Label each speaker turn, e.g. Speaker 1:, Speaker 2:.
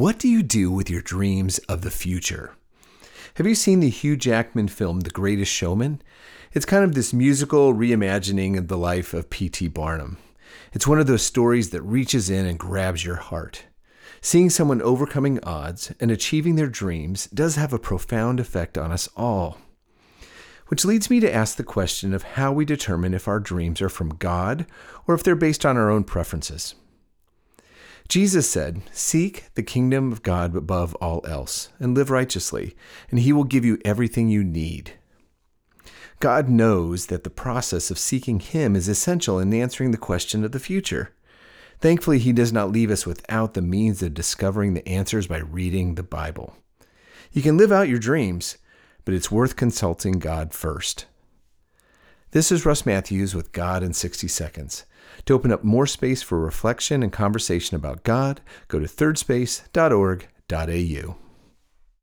Speaker 1: What do you do with your dreams of the future? Have you seen the Hugh Jackman film The Greatest Showman? It's kind of this musical reimagining of the life of P.T. Barnum. It's one of those stories that reaches in and grabs your heart. Seeing someone overcoming odds and achieving their dreams does have a profound effect on us all. Which leads me to ask the question of how we determine if our dreams are from God or if they're based on our own preferences. Jesus said, Seek the kingdom of God above all else, and live righteously, and he will give you everything you need. God knows that the process of seeking him is essential in answering the question of the future. Thankfully, He does not leave us without the means of discovering the answers by reading the Bible. You can live out your dreams, but it's worth consulting God first. This is Russ Matthews with God in 60 Seconds. To open up more space for reflection and conversation about God, go to thirdspace.org.au.